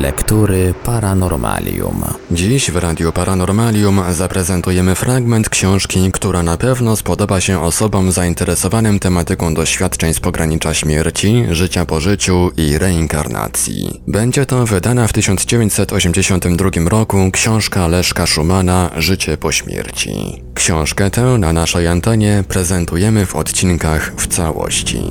Lektury Paranormalium. Dziś w Radiu Paranormalium zaprezentujemy fragment książki, która na pewno spodoba się osobom zainteresowanym tematyką doświadczeń z pogranicza śmierci, życia po życiu i reinkarnacji. Będzie to wydana w 1982 roku książka Leszka Szumana Życie po śmierci. Książkę tę na naszej antenie prezentujemy w odcinkach w całości.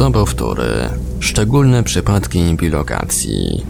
Sobowtóry. Szczególne przypadki bilokacji.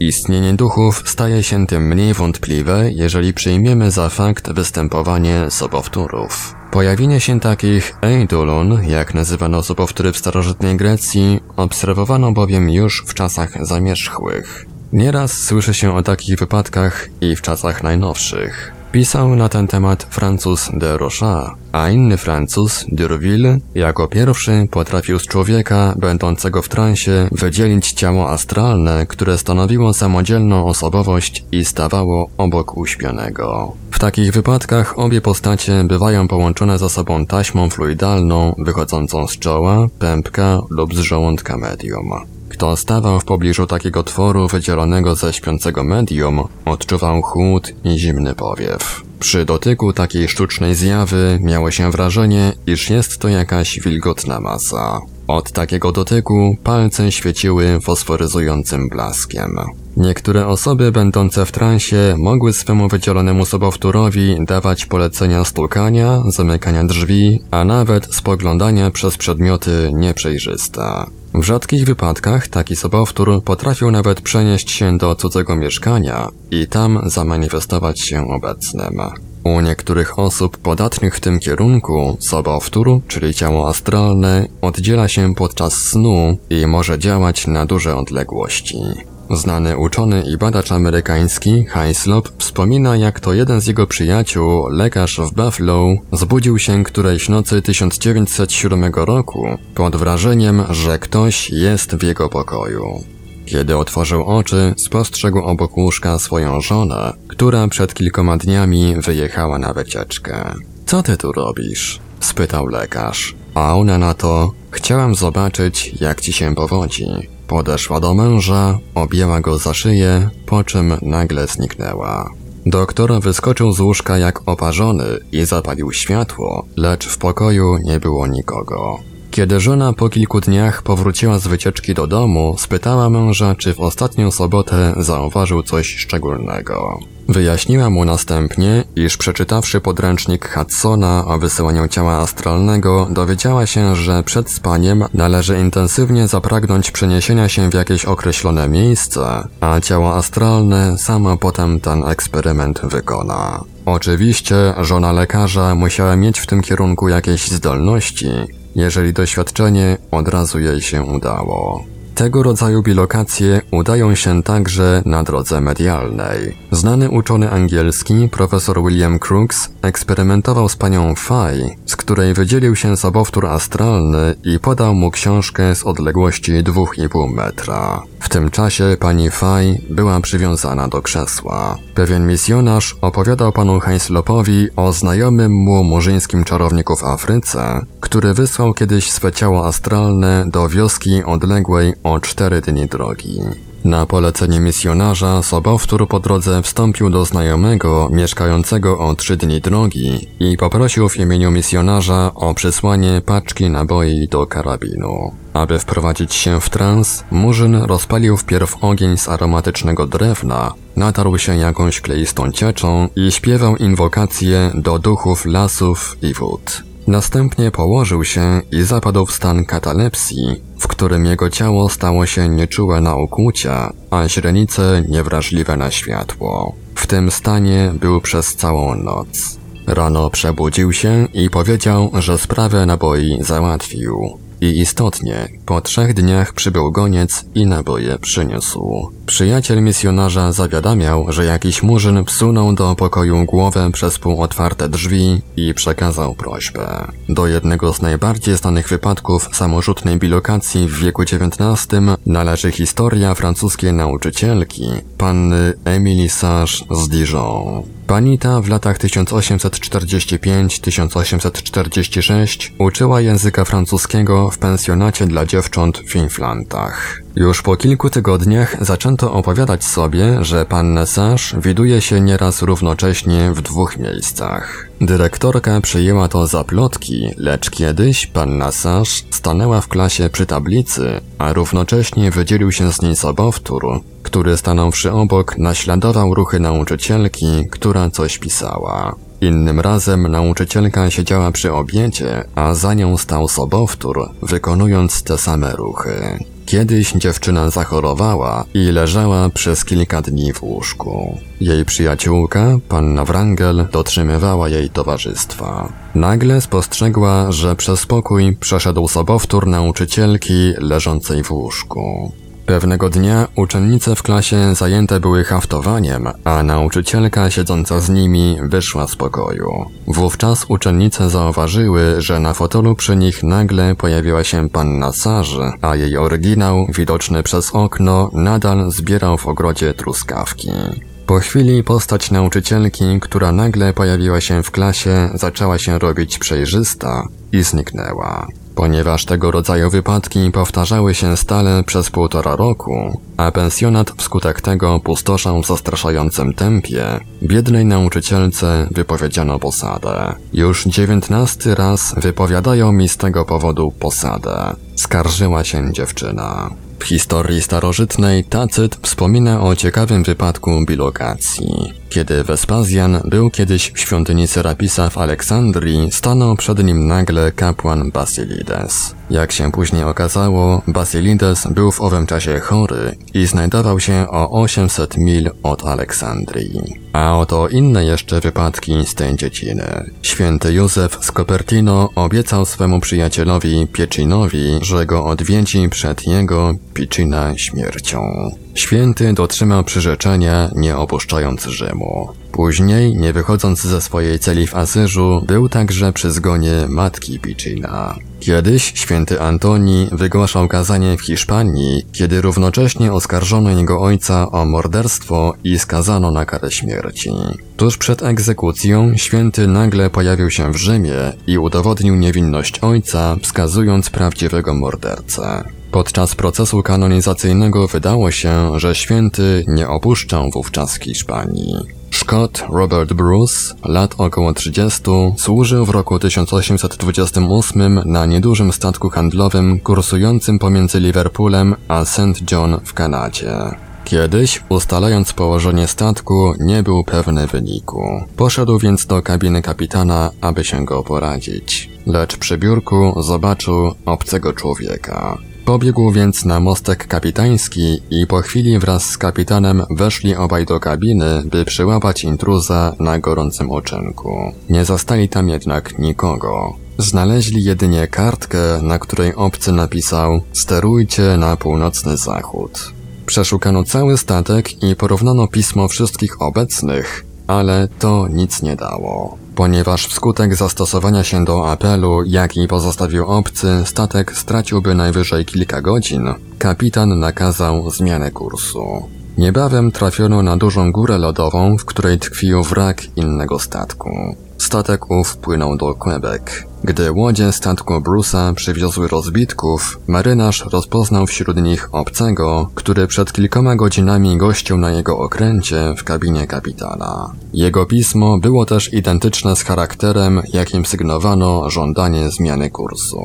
Istnienie duchów staje się tym mniej wątpliwe, jeżeli przyjmiemy za fakt występowanie sobowtórów. Pojawienie się takich eidolon, jak nazywano sobowtóry w starożytnej Grecji, obserwowano bowiem już w czasach zamierzchłych. Nieraz słyszy się o takich wypadkach i w czasach najnowszych. Pisał na ten temat Francuz de Rochat, a inny Francuz, Durville, jako pierwszy potrafił z człowieka, będącego w transie, wydzielić ciało astralne, które stanowiło samodzielną osobowość i stawało obok uśpionego. W takich wypadkach obie postacie bywają połączone ze sobą taśmą fluidalną wychodzącą z czoła, pępka lub z żołądka medium. Kto stawał w pobliżu takiego tworu wydzielonego ze śpiącego medium, odczuwał chłód i zimny powiew. Przy dotyku takiej sztucznej zjawy miało się wrażenie, iż jest to jakaś wilgotna masa. Od takiego dotyku palce świeciły fosforyzującym blaskiem. Niektóre osoby będące w transie mogły swemu wydzielonemu sobowtórowi dawać polecenia stukania, zamykania drzwi, a nawet spoglądania przez przedmioty nieprzejrzyste. W rzadkich wypadkach taki sobowtór potrafił nawet przenieść się do cudzego mieszkania i tam zamanifestować się obecnym. U niektórych osób podatnych w tym kierunku sobowtór, czyli ciało astralne, oddziela się podczas snu i może działać na duże odległości. Znany uczony i badacz amerykański Hyslop wspomina, jak to jeden z jego przyjaciół, lekarz w Buffalo, zbudził się którejś nocy 1907 roku pod wrażeniem, że ktoś jest w jego pokoju. Kiedy otworzył oczy, spostrzegł obok łóżka swoją żonę, która przed kilkoma dniami wyjechała na wycieczkę. Co ty tu robisz? spytał lekarz. A ona na to, chciałam zobaczyć, jak ci się powodzi. Podeszła do męża, objęła go za szyję, po czym nagle zniknęła. Doktor wyskoczył z łóżka jak oparzony i zapalił światło, lecz w pokoju nie było nikogo. Kiedy żona po kilku dniach powróciła z wycieczki do domu, spytała męża, czy w ostatnią sobotę zauważył coś szczególnego. Wyjaśniła mu następnie, iż przeczytawszy podręcznik Hudsona o wysyłaniu ciała astralnego, dowiedziała się, że przed spaniem należy intensywnie zapragnąć przeniesienia się w jakieś określone miejsce, a ciało astralne samo potem ten eksperyment wykona. Oczywiście żona lekarza musiała mieć w tym kierunku jakieś zdolności, jeżeli doświadczenie od razu jej się udało. Tego rodzaju bilokacje udają się także na drodze medialnej. Znany uczony angielski, profesor William Crookes, eksperymentował z panią Fay, z której wydzielił się sobowtór astralny i podał mu książkę z odległości 2,5 metra. W tym czasie pani Fay była przywiązana do krzesła. Pewien misjonarz opowiadał panu Heinslopowi o znajomym mu murzyńskim czarowniku w Afryce, który wysłał kiedyś swe ciało astralne do wioski odległej o cztery dni drogi. Na polecenie misjonarza sobowtór po drodze wstąpił do znajomego mieszkającego o trzy dni drogi i poprosił w imieniu misjonarza o przysłanie paczki naboi do karabinu. Aby wprowadzić się w trans, Murzyn rozpalił wpierw ogień z aromatycznego drewna, natarł się jakąś kleistą cieczą i śpiewał inwokacje do duchów lasów i wód. Następnie położył się i zapadł w stan katalepsji, którym jego ciało stało się nieczułe na ukłucia, a źrenice niewrażliwe na światło. W tym stanie był przez całą noc. Rano przebudził się i powiedział, że sprawę naboi załatwił. I istotnie, po trzech dniach przybył goniec i naboje przyniósł. Przyjaciel misjonarza zawiadamiał, że jakiś murzyn wsunął do pokoju głowę przez półotwarte drzwi i przekazał prośbę. Do jednego z najbardziej znanych wypadków samorzutnej bilokacji w wieku XIX należy historia francuskiej nauczycielki, panny Emily Sage z Dijon. Pani ta w latach 1845-1846 uczyła języka francuskiego w pensjonacie dla dziewcząt w Inflantach. Już po kilku tygodniach zaczęto opowiadać sobie, że pan Sage widuje się nieraz równocześnie w dwóch miejscach. Dyrektorka przyjęła to za plotki, lecz kiedyś panna Sage stanęła w klasie przy tablicy, a równocześnie wydzielił się z niej sobowtór, który stanąwszy obok naśladował ruchy nauczycielki, która coś pisała. Innym razem nauczycielka siedziała przy obiedzie, a za nią stał sobowtór, wykonując te same ruchy. Kiedyś dziewczyna zachorowała i leżała przez kilka dni w łóżku. Jej przyjaciółka, panna Wrangel, dotrzymywała jej towarzystwa. Nagle spostrzegła, że przez pokój przeszedł sobowtór nauczycielki leżącej w łóżku. Pewnego dnia uczennice w klasie zajęte były haftowaniem, a nauczycielka siedząca z nimi wyszła z pokoju. Wówczas uczennice zauważyły, że na fotelu przy nich nagle pojawiła się panna Sarzy, a jej oryginał, widoczny przez okno, nadal zbierał w ogrodzie truskawki. Po chwili postać nauczycielki, która nagle pojawiła się w klasie, zaczęła się robić przejrzysta i zniknęła. Ponieważ tego rodzaju wypadki powtarzały się stale przez półtora roku, a pensjonat wskutek tego pustoszał w zastraszającym tempie, biednej nauczycielce wypowiedziano posadę. Już dziewiętnasty raz wypowiadają mi z tego powodu posadę. Skarżyła się dziewczyna. Historii starożytnej Tacyt wspomina o ciekawym wypadku bilokacji. Kiedy Wespazjan był kiedyś w świątyni Serapisa w Aleksandrii, stanął przed nim nagle kapłan Basilides. Jak się później okazało, Basilides był w owym czasie chory i znajdował się o 800 mil od Aleksandrii. A oto inne jeszcze wypadki z tej dziedziny. Święty Józef z Copertino obiecał swemu przyjacielowi Piecinowi, że go odwiedzi przed jego Picina śmiercią. Święty dotrzymał przyrzeczenia, nie opuszczając Rzymu. more. Później, nie wychodząc ze swojej celi w Asyżu, był także przy zgonie matki Picina. Kiedyś święty Antoni wygłaszał kazanie w Hiszpanii, kiedy równocześnie oskarżono jego ojca o morderstwo i skazano na karę śmierci. Tuż przed egzekucją święty nagle pojawił się w Rzymie i udowodnił niewinność ojca, wskazując prawdziwego mordercę. Podczas procesu kanonizacyjnego wydało się, że święty nie opuszczał wówczas Hiszpanii. Scott Robert Bruce, lat około 30, służył w roku 1828 na niedużym statku handlowym kursującym pomiędzy Liverpoolem a St. John w Kanadzie. Kiedyś, ustalając położenie statku, nie był pewny wyniku. Poszedł więc do kabiny kapitana, aby się go poradzić. Lecz przy biurku zobaczył obcego człowieka. Pobiegł więc na mostek kapitański i po chwili wraz z kapitanem weszli obaj do kabiny, by przyłapać intruza na gorącym oczynku. Nie zastali tam jednak nikogo. Znaleźli jedynie kartkę, na której obcy napisał sterujcie na północny zachód. Przeszukano cały statek i porównano pismo wszystkich obecnych, ale to nic nie dało. Ponieważ wskutek zastosowania się do apelu, jaki pozostawił obcy, statek straciłby najwyżej kilka godzin, kapitan nakazał zmianę kursu. Niebawem trafiono na dużą górę lodową, w której tkwił wrak innego statku. Statek ów płynął do Quebec. Gdy łodzie statku Bruce'a przywiozły rozbitków, marynarz rozpoznał wśród nich obcego, który przed kilkoma godzinami gościł na jego okręcie w kabinie kapitana. Jego pismo było też identyczne z charakterem, jakim sygnowano żądanie zmiany kursu.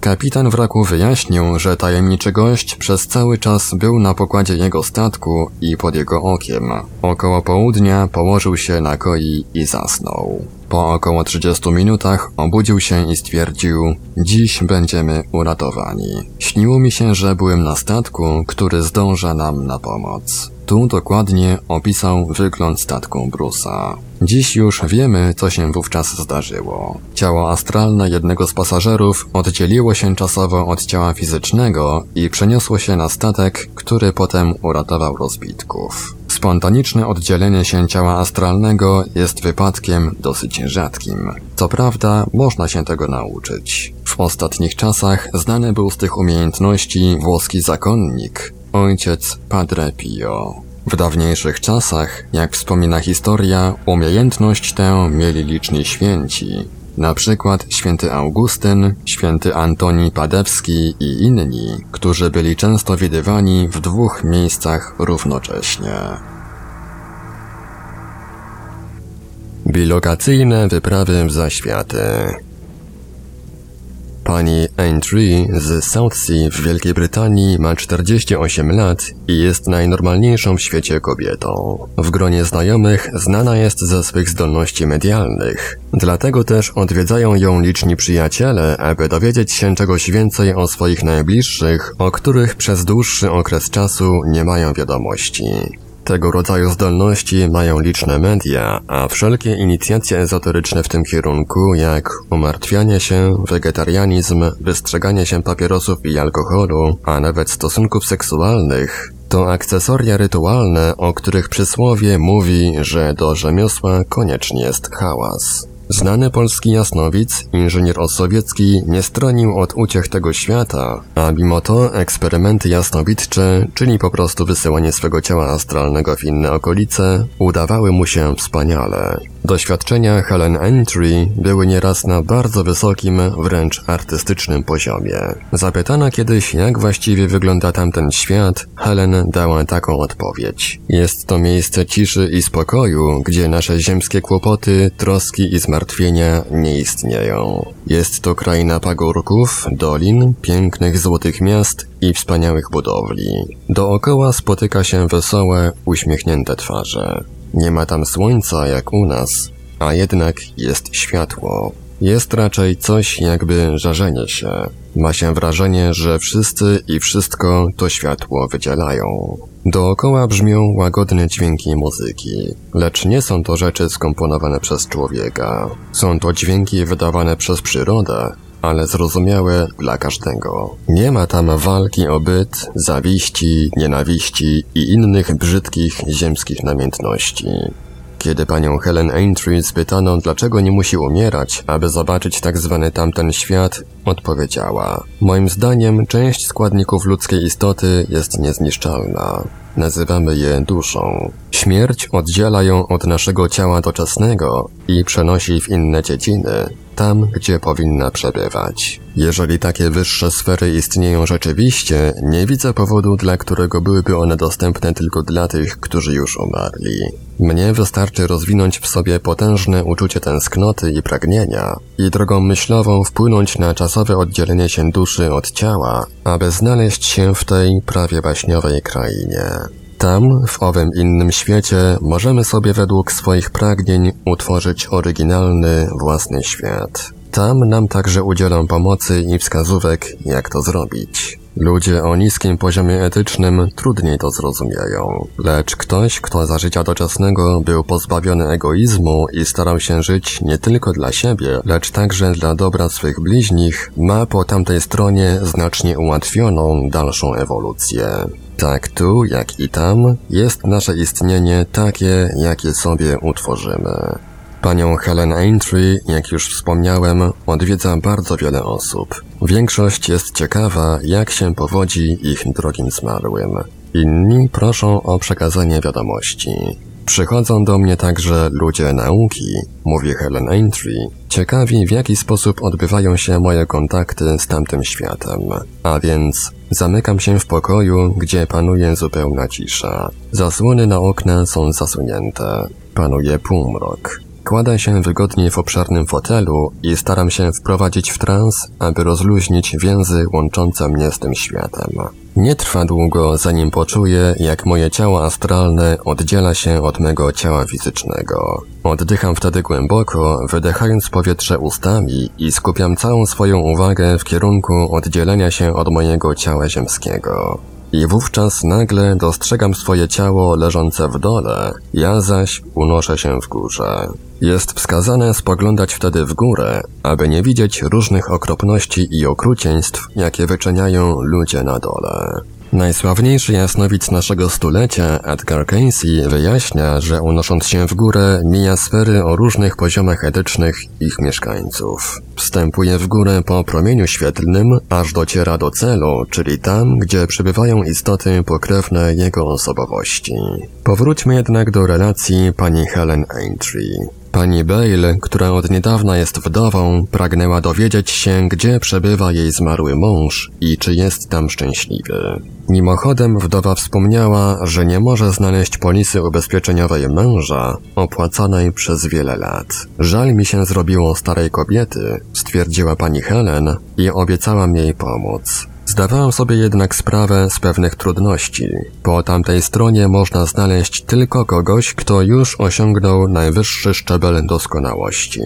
Kapitan wraku wyjaśnił, że tajemniczy gość przez cały czas był na pokładzie jego statku i pod jego okiem. Około południa położył się na koi i zasnął. Po około 30 minutach obudził się i stwierdził, dziś będziemy uratowani. Śniło mi się, że byłem na statku, który zdąża nam na pomoc. Tu dokładnie opisał wygląd statku Brusa. Dziś już wiemy, co się wówczas zdarzyło. Ciało astralne jednego z pasażerów oddzieliło się czasowo od ciała fizycznego i przeniosło się na statek, który potem uratował rozbitków. Spontaniczne oddzielenie się ciała astralnego jest wypadkiem dosyć rzadkim. Co prawda, można się tego nauczyć. W ostatnich czasach znany był z tych umiejętności włoski zakonnik, ojciec Padre Pio. W dawniejszych czasach, jak wspomina historia, umiejętność tę mieli liczni święci, na przykład święty Augustyn, święty Antoni Padewski i inni, którzy byli często widywani w dwóch miejscach równocześnie. Bilokacyjne wyprawy w zaświaty Pani Aintree z Southsea w Wielkiej Brytanii ma 48 lat i jest najnormalniejszą w świecie kobietą. W gronie znajomych znana jest ze swych zdolności medialnych. Dlatego też odwiedzają ją liczni przyjaciele, aby dowiedzieć się czegoś więcej o swoich najbliższych, o których przez dłuższy okres czasu nie mają wiadomości. Tego rodzaju zdolności mają liczne media, a wszelkie inicjacje ezoteryczne w tym kierunku, jak umartwianie się, wegetarianizm, wystrzeganie się papierosów i alkoholu, a nawet stosunków seksualnych, to akcesoria rytualne, o których przysłowie mówi, że do rzemiosła koniecznie jest hałas. Znany polski jasnowic, inżynier osowiecki, nie stronił od uciech tego świata, a mimo to eksperymenty jasnowidcze, czyli po prostu wysyłanie swego ciała astralnego w inne okolice, udawały mu się wspaniale. Doświadczenia Helen Entry były nieraz na bardzo wysokim, wręcz artystycznym poziomie. Zapytana kiedyś, jak właściwie wygląda tamten świat, Helen dała taką odpowiedź. Jest to miejsce ciszy i spokoju, gdzie nasze ziemskie kłopoty, troski i zmartwienia nie istnieją. Jest to kraina pagórków, dolin, pięknych złotych miast i wspaniałych budowli. Dookoła spotyka się wesołe, uśmiechnięte twarze. Nie ma tam słońca jak u nas, a jednak jest światło. Jest raczej coś jakby żarzenie się. Ma się wrażenie, że wszyscy i wszystko to światło wydzielają. Dookoła brzmią łagodne dźwięki muzyki, lecz nie są to rzeczy skomponowane przez człowieka. Są to dźwięki wydawane przez przyrodę, ale zrozumiałe dla każdego. Nie ma tam walki o byt, zawiści, nienawiści i innych brzydkich ziemskich namiętności. Kiedy panią Helen Aintree spytano, dlaczego nie musi umierać, aby zobaczyć tak zwany tamten świat, odpowiedziała: Moim zdaniem część składników ludzkiej istoty jest niezniszczalna. Nazywamy je duszą. Śmierć oddziela ją od naszego ciała doczesnego i przenosi w inne dziedziny, tam, gdzie powinna przebywać. Jeżeli takie wyższe sfery istnieją rzeczywiście, nie widzę powodu, dla którego byłyby one dostępne tylko dla tych, którzy już umarli. Mnie wystarczy rozwinąć w sobie potężne uczucie tęsknoty i pragnienia i drogą myślową wpłynąć na czasowe oddzielenie się duszy od ciała, aby znaleźć się w tej prawie baśniowej krainie. Tam, w owym innym świecie, możemy sobie według swoich pragnień utworzyć oryginalny, własny świat. Tam nam także udzielą pomocy i wskazówek, jak to zrobić. Ludzie o niskim poziomie etycznym trudniej to zrozumieją, lecz ktoś, kto za życia doczesnego był pozbawiony egoizmu i starał się żyć nie tylko dla siebie, lecz także dla dobra swych bliźnich, ma po tamtej stronie znacznie ułatwioną dalszą ewolucję. Tak tu, jak i tam, jest nasze istnienie takie, jakie sobie utworzymy. Panią Helen Aintree, jak już wspomniałem, odwiedza bardzo wiele osób. Większość jest ciekawa, jak się powodzi ich drogim zmarłym. Inni proszą o przekazanie wiadomości. Przychodzą do mnie także ludzie nauki, mówi Helen Aintree, ciekawi w jaki sposób odbywają się moje kontakty z tamtym światem. A więc zamykam się w pokoju, gdzie panuje zupełna cisza. Zasłony na okna są zasunięte. Panuje półmrok. Kładę się wygodnie w obszernym fotelu i staram się wprowadzić w trans, aby rozluźnić więzy łączące mnie z tym światem. Nie trwa długo, zanim poczuję, jak moje ciało astralne oddziela się od mego ciała fizycznego. Oddycham wtedy głęboko, wydechając powietrze ustami i skupiam całą swoją uwagę w kierunku oddzielenia się od mojego ciała ziemskiego. I wówczas nagle dostrzegam swoje ciało leżące w dole, ja zaś unoszę się w górze. Jest wskazane spoglądać wtedy w górę, aby nie widzieć różnych okropności i okrucieństw, jakie wyczyniają ludzie na dole. Najsławniejszy jasnowic naszego stulecia, Edgar Cayce, wyjaśnia, że unosząc się w górę, mija sfery o różnych poziomach etycznych ich mieszkańców. Wstępuje w górę po promieniu świetlnym, aż dociera do celu, czyli tam, gdzie przebywają istoty pokrewne jego osobowości. Powróćmy jednak do relacji pani Helen Aintree. Pani Bale, która od niedawna jest wdową, pragnęła dowiedzieć się, gdzie przebywa jej zmarły mąż i czy jest tam szczęśliwy. Mimochodem wdowa wspomniała, że nie może znaleźć polisy ubezpieczeniowej męża, opłacanej przez wiele lat. Żal mi się zrobiło starej kobiety, stwierdziła pani Helen i obiecałam jej pomóc. Zdawałem sobie jednak sprawę z pewnych trudności. Po tamtej stronie można znaleźć tylko kogoś, kto już osiągnął najwyższy szczebel doskonałości.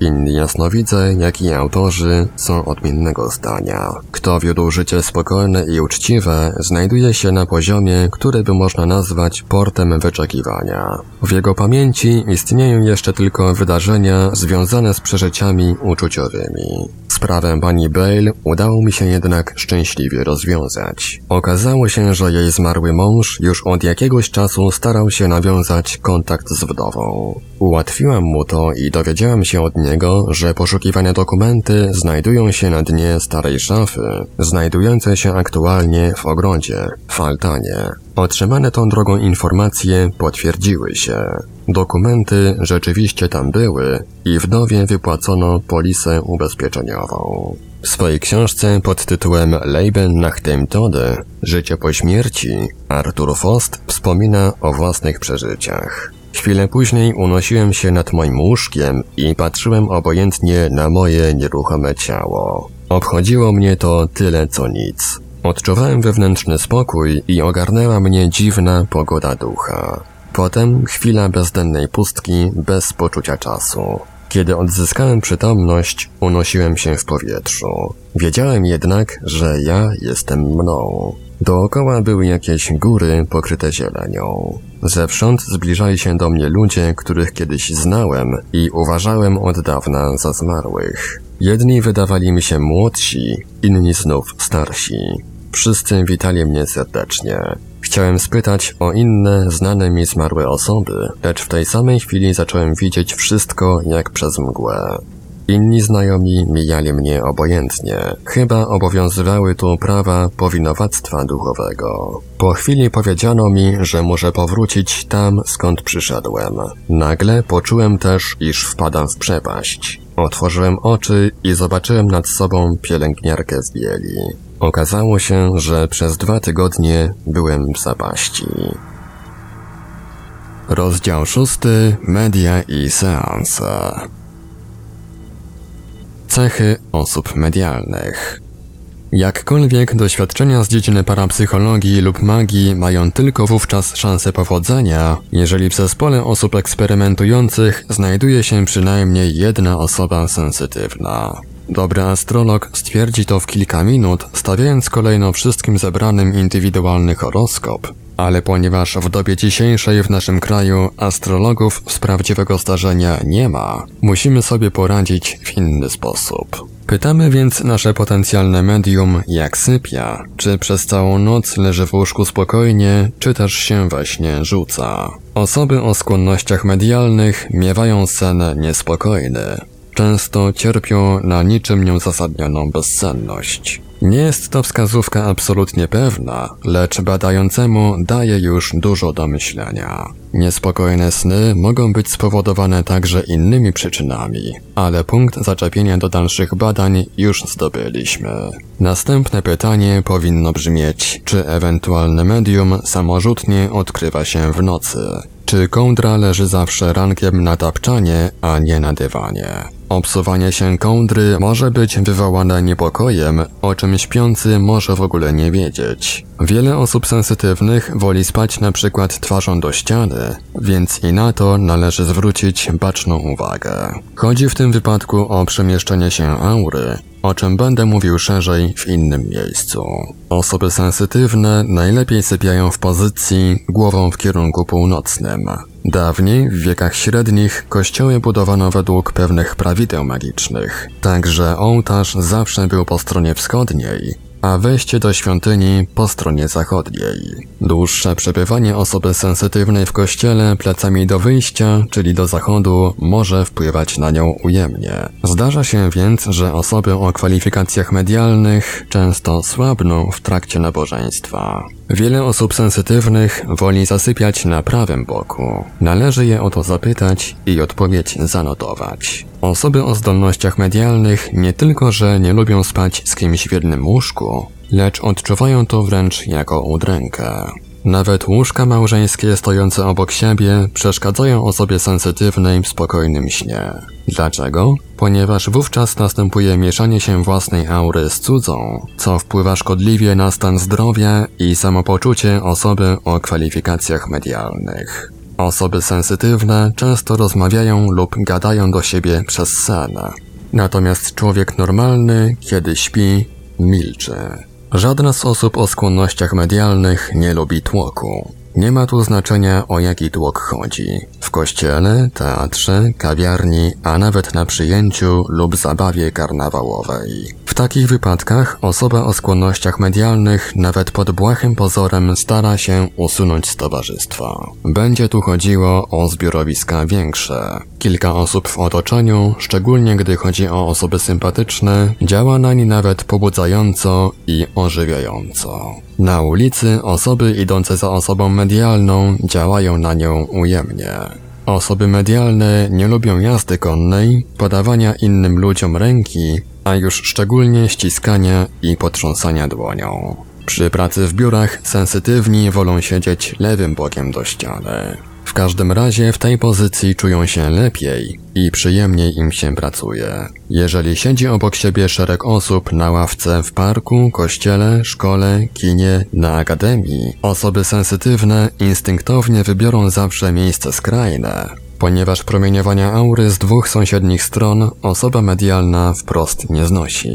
Inni jasnowidze, jak i autorzy są odmiennego zdania. Kto wiódł życie spokojne i uczciwe, znajduje się na poziomie, który by można nazwać portem wyczekiwania. W jego pamięci istnieją jeszcze tylko wydarzenia związane z przeżyciami uczuciowymi. Sprawę pani Bale udało mi się jednak szczęśliwie rozwiązać. Okazało się, że jej zmarły mąż już od jakiegoś czasu starał się nawiązać kontakt z wdową. Ułatwiłam mu to i dowiedziałam się od niego, że poszukiwane dokumenty znajdują się na dnie starej szafy, znajdującej się aktualnie w ogrodzie, w altanie. Otrzymane tą drogą informacje potwierdziły się. Dokumenty rzeczywiście tam były i wdowie wypłacono polisę ubezpieczeniową. W swojej książce pod tytułem Leben nach dem Tode Życie po śmierci Arthur Fost wspomina o własnych przeżyciach. Chwilę później unosiłem się nad moim łóżkiem i patrzyłem obojętnie na moje nieruchome ciało. Obchodziło mnie to tyle co nic. Odczuwałem wewnętrzny spokój i ogarnęła mnie dziwna pogoda ducha. Potem chwila bezdennej pustki bez poczucia czasu. Kiedy odzyskałem przytomność, unosiłem się w powietrzu. Wiedziałem jednak, że ja jestem mną. Dookoła były jakieś góry pokryte zielenią. Zewsząd zbliżali się do mnie ludzie, których kiedyś znałem i uważałem od dawna za zmarłych. Jedni wydawali mi się młodsi, inni znów starsi. Wszyscy witali mnie serdecznie. Chciałem spytać o inne, znane mi zmarłe osoby, lecz w tej samej chwili zacząłem widzieć wszystko jak przez mgłę. Inni znajomi mijali mnie obojętnie. Chyba obowiązywały tu prawa powinowactwa duchowego. Po chwili powiedziano mi, że muszę powrócić tam, skąd przyszedłem. Nagle poczułem też, iż wpadam w przepaść. Otworzyłem oczy i zobaczyłem nad sobą pielęgniarkę w bieli. Okazało się, że przez dwa tygodnie byłem w zapaści. Rozdział szósty. Media i seanse. Cechy osób medialnych. Jakkolwiek doświadczenia z dziedziny parapsychologii lub magii mają tylko wówczas szansę powodzenia, jeżeli w zespole osób eksperymentujących znajduje się przynajmniej jedna osoba sensytywna. Dobry astrolog stwierdzi to w kilka minut, stawiając kolejno wszystkim zebranym indywidualny horoskop, ale ponieważ w dobie dzisiejszej w naszym kraju astrologów z prawdziwego zdarzenia nie ma, musimy sobie poradzić w inny sposób. Pytamy więc nasze potencjalne medium, jak sypia, czy przez całą noc leży w łóżku spokojnie, czy też się właśnie rzuca. Osoby o skłonnościach medialnych miewają sen niespokojny. Często cierpią na niczym nieuzasadnioną bezsenność. Nie jest to wskazówka absolutnie pewna, lecz badającemu daje już dużo do myślenia. Niespokojne sny mogą być spowodowane także innymi przyczynami, ale punkt zaczepienia do dalszych badań już zdobyliśmy. Następne pytanie powinno brzmieć, czy ewentualne medium samorzutnie odkrywa się w nocy? Czy kołdra leży zawsze rankiem na tapczanie, a nie na dywanie? Obsuwanie się kołdry może być wywołane niepokojem, o czym śpiący może w ogóle nie wiedzieć. Wiele osób sensytywnych woli spać na przykład twarzą do ściany, więc i na to należy zwrócić baczną uwagę. Chodzi w tym wypadku o przemieszczenie się aury, o czym będę mówił szerzej w innym miejscu. Osoby sensytywne najlepiej sypiają w pozycji głową w kierunku północnym. Dawniej, w wiekach średnich, kościoły budowano według pewnych prawideł magicznych, także ołtarz zawsze był po stronie wschodniej, a wejście do świątyni po stronie zachodniej. Dłuższe przebywanie osoby sensytywnej w kościele plecami do wyjścia, czyli do zachodu, może wpływać na nią ujemnie. Zdarza się więc, że osoby o kwalifikacjach medialnych często słabną w trakcie nabożeństwa. Wiele osób sensytywnych woli zasypiać na prawym boku. Należy je o to zapytać i odpowiedź zanotować. Osoby o zdolnościach medialnych nie tylko, że nie lubią spać z kimś w jednym łóżku, lecz odczuwają to wręcz jako udrękę. Nawet łóżka małżeńskie stojące obok siebie przeszkadzają osobie sensytywnej w spokojnym śnie. Dlaczego? Ponieważ wówczas następuje mieszanie się własnej aury z cudzą, co wpływa szkodliwie na stan zdrowia i samopoczucie osoby o kwalifikacjach medialnych. Osoby sensytywne często rozmawiają lub gadają do siebie przez sen. Natomiast człowiek normalny, kiedy śpi, milczy. Żadna z osób o skłonnościach medialnych nie lubi tłoku. Nie ma tu znaczenia o jaki tłok chodzi. W kościele, teatrze, kawiarni, a nawet na przyjęciu lub zabawie karnawałowej. W takich wypadkach osoba o skłonnościach medialnych nawet pod błahym pozorem stara się usunąć z towarzystwa. Będzie tu chodziło o zbiorowiska większe. Kilka osób w otoczeniu, szczególnie gdy chodzi o osoby sympatyczne, działa na nie nawet pobudzająco i ożywiająco. Na ulicy osoby idące za osobą medialną działają na nią ujemnie. Osoby medialne nie lubią jazdy konnej, podawania innym ludziom ręki, a już szczególnie ściskania i potrząsania dłonią. Przy pracy w biurach sensytywni wolą siedzieć lewym bokiem do ściany. W każdym razie w tej pozycji czują się lepiej i przyjemniej im się pracuje. Jeżeli siedzi obok siebie szereg osób na ławce w parku, kościele, szkole, kinie, na akademii, osoby sensytywne instynktownie wybiorą zawsze miejsce skrajne, ponieważ promieniowania aury z dwóch sąsiednich stron osoba medialna wprost nie znosi.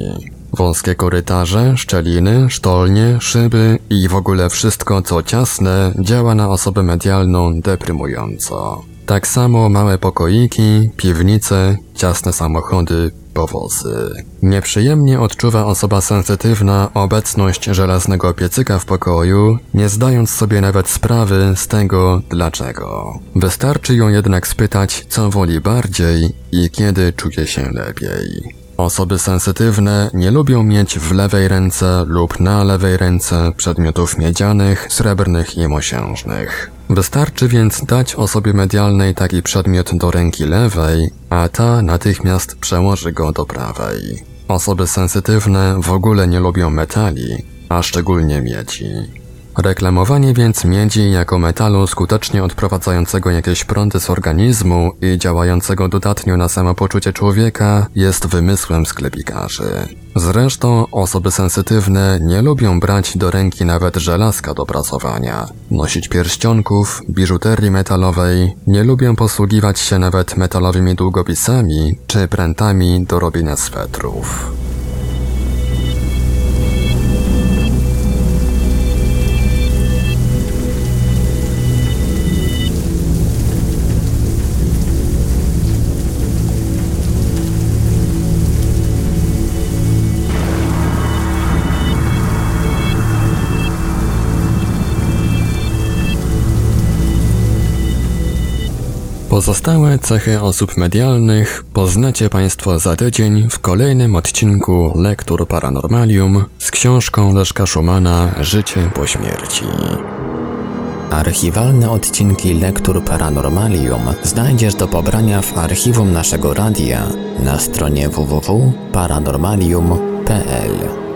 Wąskie korytarze, szczeliny, sztolnie, szyby i w ogóle wszystko co ciasne działa na osobę medialną deprymująco. Tak samo małe pokoiki, piwnice, ciasne samochody, powozy. Nieprzyjemnie odczuwa osoba sensytywna obecność żelaznego piecyka w pokoju, nie zdając sobie nawet sprawy z tego dlaczego. Wystarczy ją jednak spytać, co woli bardziej i kiedy czuje się lepiej. Osoby sensytywne nie lubią mieć w lewej ręce lub na lewej ręce przedmiotów miedzianych, srebrnych i mosiężnych. Wystarczy więc dać osobie medialnej taki przedmiot do ręki lewej, a ta natychmiast przełoży go do prawej. Osoby sensytywne w ogóle nie lubią metali, a szczególnie miedzi. Reklamowanie więc miedzi jako metalu skutecznie odprowadzającego jakieś prądy z organizmu i działającego dodatnio na samopoczucie człowieka jest wymysłem sklepikarzy. Zresztą osoby sensytywne nie lubią brać do ręki nawet żelazka do prasowania, nosić pierścionków, biżuterii metalowej, nie lubią posługiwać się nawet metalowymi długopisami czy prętami do robienia swetrów. Pozostałe cechy osób medialnych poznacie Państwo za tydzień w kolejnym odcinku Lektur Paranormalium z książką Leszka Szumana Życie po śmierci. Archiwalne odcinki Lektur Paranormalium znajdziesz do pobrania w archiwum naszego radia na stronie www.paranormalium.pl.